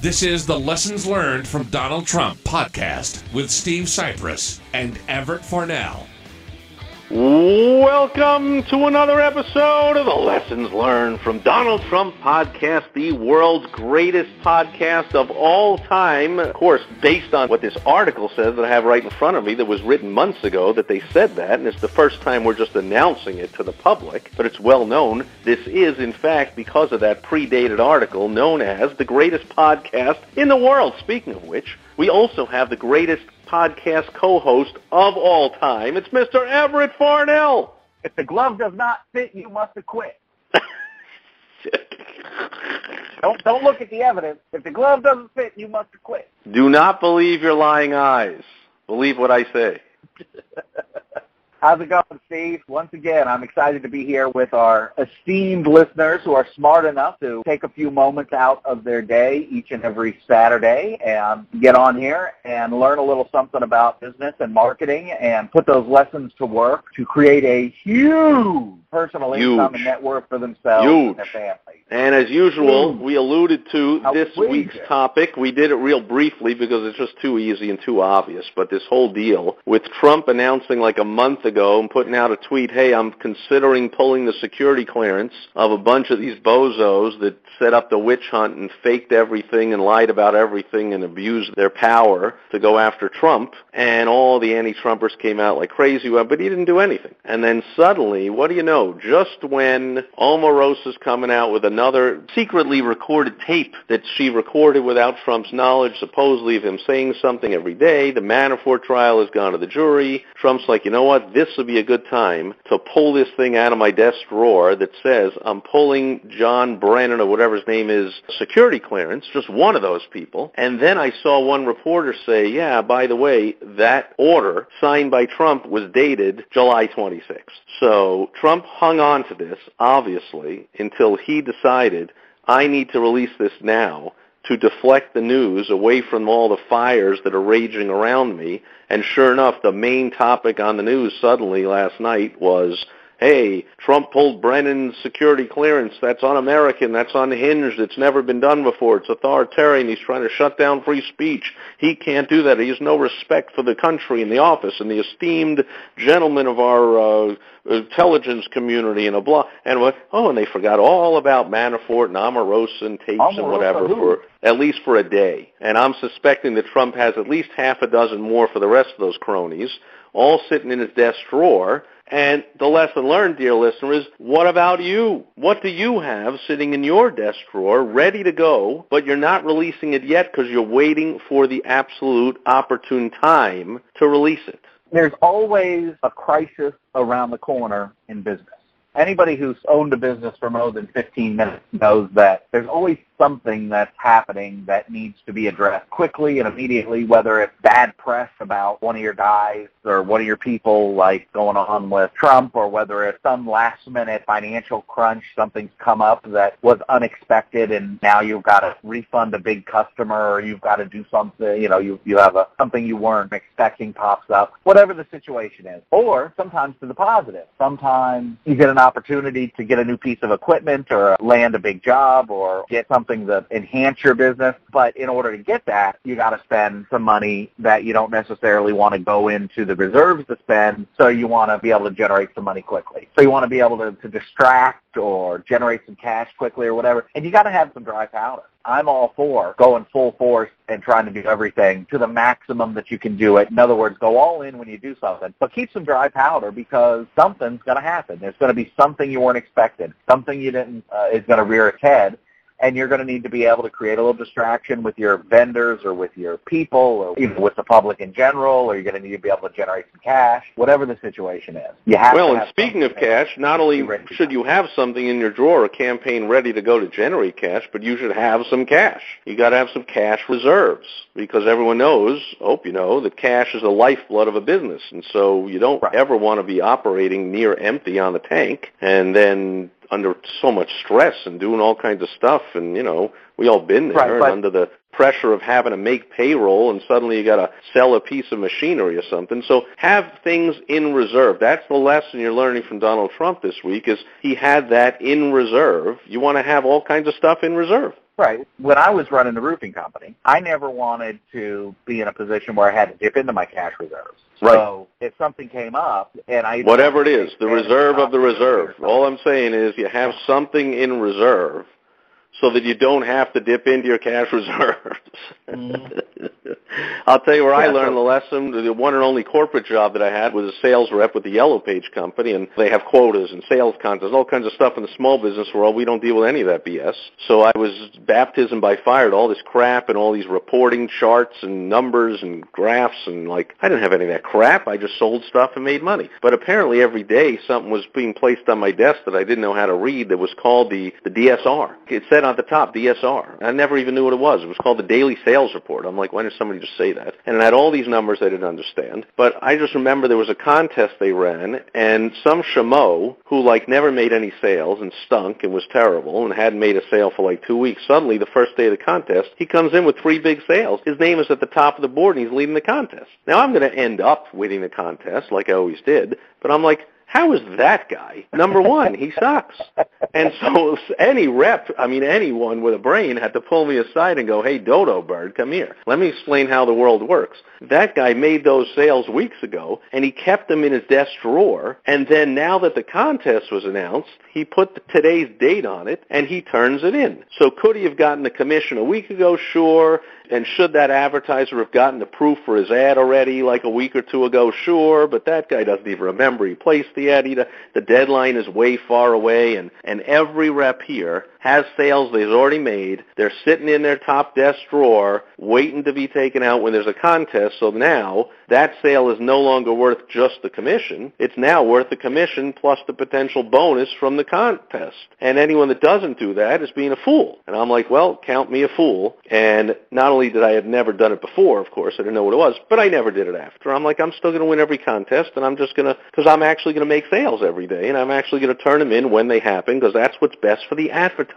This is the Lessons Learned from Donald Trump podcast with Steve Cypress and Everett Farnell. Welcome to another episode of the Lessons Learned from Donald Trump podcast, the world's greatest podcast of all time. Of course, based on what this article says that I have right in front of me that was written months ago that they said that, and it's the first time we're just announcing it to the public, but it's well known. This is, in fact, because of that predated article, known as the greatest podcast in the world. Speaking of which, we also have the greatest podcast co-host of all time. It's Mr. Everett Farnell. If the glove does not fit, you must acquit. Don't don't look at the evidence. If the glove doesn't fit, you must acquit. Do not believe your lying eyes. Believe what I say. How's it going, Steve? Once again, I'm excited to be here with our esteemed listeners who are smart enough to take a few moments out of their day each and every Saturday and get on here and learn a little something about business and marketing and put those lessons to work to create a huge personal income and net worth for themselves Huge. and their families. And as usual, Mm. we alluded to How this week's topic. We did it real briefly because it's just too easy and too obvious. But this whole deal with Trump announcing like a month ago and putting out a tweet, hey, I'm considering pulling the security clearance of a bunch of these bozos that set up the witch hunt and faked everything and lied about everything and abused their power to go after Trump. And all the anti-Trumpers came out like crazy, but he didn't do anything. And then suddenly, what do you know? Just when Omarosa's coming out with another secretly recorded tape that she recorded without Trump's knowledge, supposedly of him saying something every day, the Manafort trial has gone to the jury. Trump's like, you know what? This would be a good time to pull this thing out of my desk drawer that says I'm pulling John Brennan or whatever his name is security clearance, just one of those people. And then I saw one reporter say, yeah, by the way, that order signed by Trump was dated July 26th. So Trump hung on to this, obviously, until he decided, I need to release this now to deflect the news away from all the fires that are raging around me. And sure enough, the main topic on the news suddenly last night was, hey, Trump pulled Brennan's security clearance. That's un-American. That's unhinged. It's never been done before. It's authoritarian. He's trying to shut down free speech. He can't do that. He has no respect for the country and the office and the esteemed gentlemen of our uh, intelligence community and a blah. And what? Oh, and they forgot all about Manafort and Omarosa and tapes and whatever who? for at least for a day. And I'm suspecting that Trump has at least half a dozen more for the rest of those cronies, all sitting in his desk drawer. And the lesson learned, dear listener, is what about you? What do you have sitting in your desk drawer ready to go, but you're not releasing it yet because you're waiting for the absolute opportune time to release it? there's always a crisis around the corner in business. Anybody who's owned a business for more than 15 minutes knows that there's always something that's happening that needs to be addressed quickly and immediately, whether it's bad press about one of your guys or one of your people like going on with Trump or whether it's some last minute financial crunch, something's come up that was unexpected and now you've got to refund a big customer or you've got to do something, you know, you, you have a, something you weren't expecting pops up, whatever the situation is. Or sometimes to the positive. Sometimes you get an opportunity to get a new piece of equipment or land a big job or get something to enhance your business. But in order to get that, you got to spend some money that you don't necessarily want to go into the reserves to spend. So you want to be able to generate some money quickly. So you want to be able to, to distract or generate some cash quickly or whatever. And you got to have some dry powder. I'm all for going full force and trying to do everything to the maximum that you can do it. In other words, go all in when you do something, but keep some dry powder because something's going to happen. There's going to be something you weren't expecting, something you didn't uh, is going to rear its head. And you're going to need to be able to create a little distraction with your vendors or with your people or even with the public in general, or you're going to need to be able to generate some cash, whatever the situation is. You have well, and speaking of cash, not only should you have something in your drawer, a campaign ready to go to generate cash, but you should have some cash. You got to have some cash reserves because everyone knows, hope you know, that cash is the lifeblood of a business, and so you don't Right. ever want to be operating near empty on the tank and then under so much stress and doing all kinds of stuff and you know we all been there Right, and but- under the pressure of having to make payroll and suddenly you got to sell a piece of machinery or something. So have things in reserve. That's the lesson you're learning from Donald Trump this week is he had that in reserve. You want to have all kinds of stuff in reserve. Right. When I was running the roofing company, I never wanted to be in a position where I had to dip into my cash reserves. Right. So if something came up and I Whatever it is, the reserve of the reserve. All I'm saying is you have something in reserve so that you don't have to dip into your cash reserves. Mm-hmm. I'll tell you where I learned so- the lesson. The one and only corporate job that I had was a sales rep with the Yellow Page company, and they have quotas and sales contests, all kinds of stuff in the small business world. We don't deal with any of that BS. So I was baptism by fire to all this crap and all these reporting charts and numbers and graphs, and like I didn't have any of that crap. I just sold stuff and made money. But apparently every day something was being placed on my desk that I didn't know how to read that was called the the DSR. It said on the top DSR. I never even knew what it was. It was called the Daily Sales Report. I'm like, why did somebody just say that? And it had all these numbers I didn't understand. But I just remember there was a contest they ran, and some schmo who like never made any sales and stunk and was terrible and hadn't made a sale for like two weeks. Suddenly, the first day of the contest, he comes in with three big sales. His name is at the top of the board, and he's leading the contest. Now I'm going to end up winning the contest like I always did, but I'm like, how is that guy number one? He sucks. And so any rep, I mean anyone with a brain had to pull me aside and go, hey, Dodo Bird, come here. Let me explain how the world works. That guy made those sales weeks ago, and he kept them in his desk drawer. And then now that the contest was announced, he put today's date on it, and he turns it in. So could he have gotten the commission a week ago? Sure. And should that advertiser have gotten the proof for his ad already like a week or two ago? Sure, but that guy doesn't even remember he placed the ad. He, the deadline is way far away, and, and every rep here has sales they've already made. They're sitting in their top desk drawer waiting to be taken out when there's a contest. So now that sale is no longer worth just the commission. It's now worth the commission plus the potential bonus from the contest. And anyone that doesn't do that is being a fool. And I'm like, well, count me a fool. And not only did I have never done it before, of course, I didn't know what it was, but I never did it after. I'm like, I'm still going to win every contest, and I'm just going to, because I'm actually going to make sales every day, and I'm actually going to turn them in when they happen, because that's what's best for the advertiser.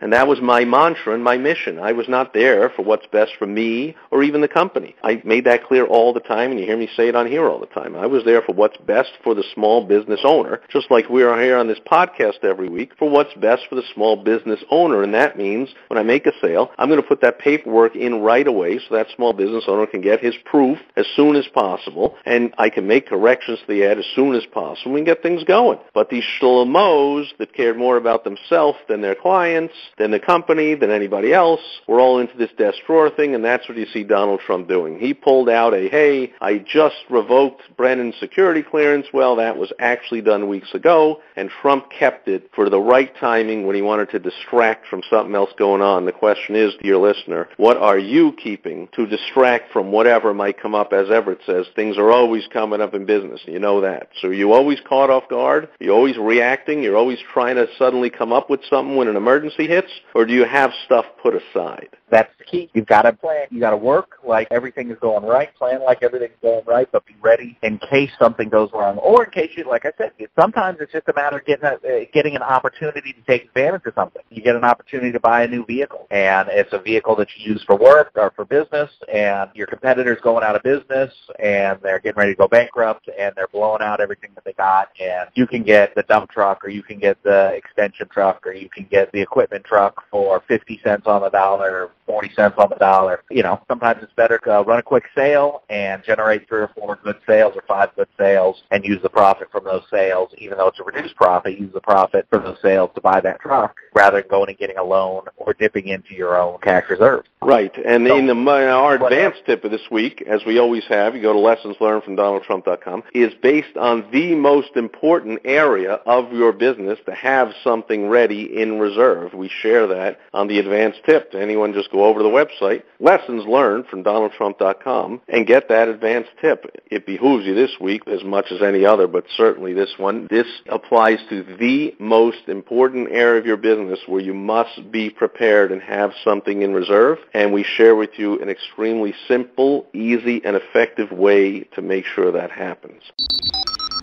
And that was my mantra and my mission. I was not there for what's best for me or even the company. I made that clear all the time, and you hear me say it on here all the time. I was there for what's best for the small business owner, just like we are here on this podcast every week for what's best for the small business owner. And that means when I make a sale, I'm going to put that paperwork in right away so that small business owner can get his proof as soon as possible, and I can make corrections to the ad as soon as possible and get things going. But these schlemos that cared more about themselves than their clients, than the company, than anybody else, We're all into this desk drawer thing, and that's what you see Donald Trump doing. He pulled out a, hey, I just revoked Brennan's security clearance. Well, that was actually done weeks ago, and Trump kept it for the right timing when he wanted to distract from something else going on. The question is, dear listener, what are you keeping to distract from whatever might come up? As Everett says, things are always coming up in business. You know that. So you always caught off guard? You're always reacting? You're always trying to suddenly come up with something when an emergency hits? Or do you have stuff put aside? That's the key. You've got to plan. You got to work like everything is going right. Plan like everything's going right, but be ready in case something goes wrong, or in case you, like I said, sometimes it's just a matter of getting a, uh, getting an opportunity to take advantage of something. You get an opportunity to buy a new vehicle, and it's a vehicle that you use for work or for business, and your competitor's going out of business, and they're getting ready to go bankrupt, and they're blowing out everything that they got, and you can get the dump truck, or you can get the extension truck, or you can get the equipment truck for 50 cents on the dollar, or 40 cents on the dollar. You know, sometimes it's better to uh, run a quick sale and generate three or four good sales or five good sales and use the profit from those sales, even though it's a reduced profit, use the profit from those sales to buy that truck rather than going and getting a loan or dipping into your own cash reserves. Right, and So- in the our advanced tip of this week, as we always have, you go to lessons learned from DonaldTrump.com, is based on the most important area of your business to have something ready in reserve. We share that on the advanced tip. To anyone, just go over to the website, lessons learned from DonaldTrump.com, and get that advanced tip. It behooves you this week as much as any other, but certainly this one. This applies to the most important area of your business where you must be prepared and have something in reserve and we share with you an extremely simple, easy, and effective way to make sure that happens.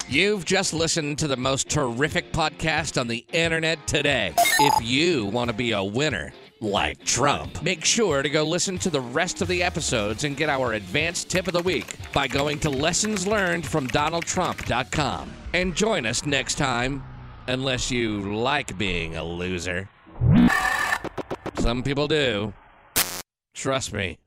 You've just listened to the most terrific podcast on the internet today. If you want to be a winner, like Trump, make sure to go listen to the rest of the episodes and get our advanced tip of the week by going to lessons learned from DonaldTrump.com. And join us next time, unless you like being a loser. Some people do. Trust me.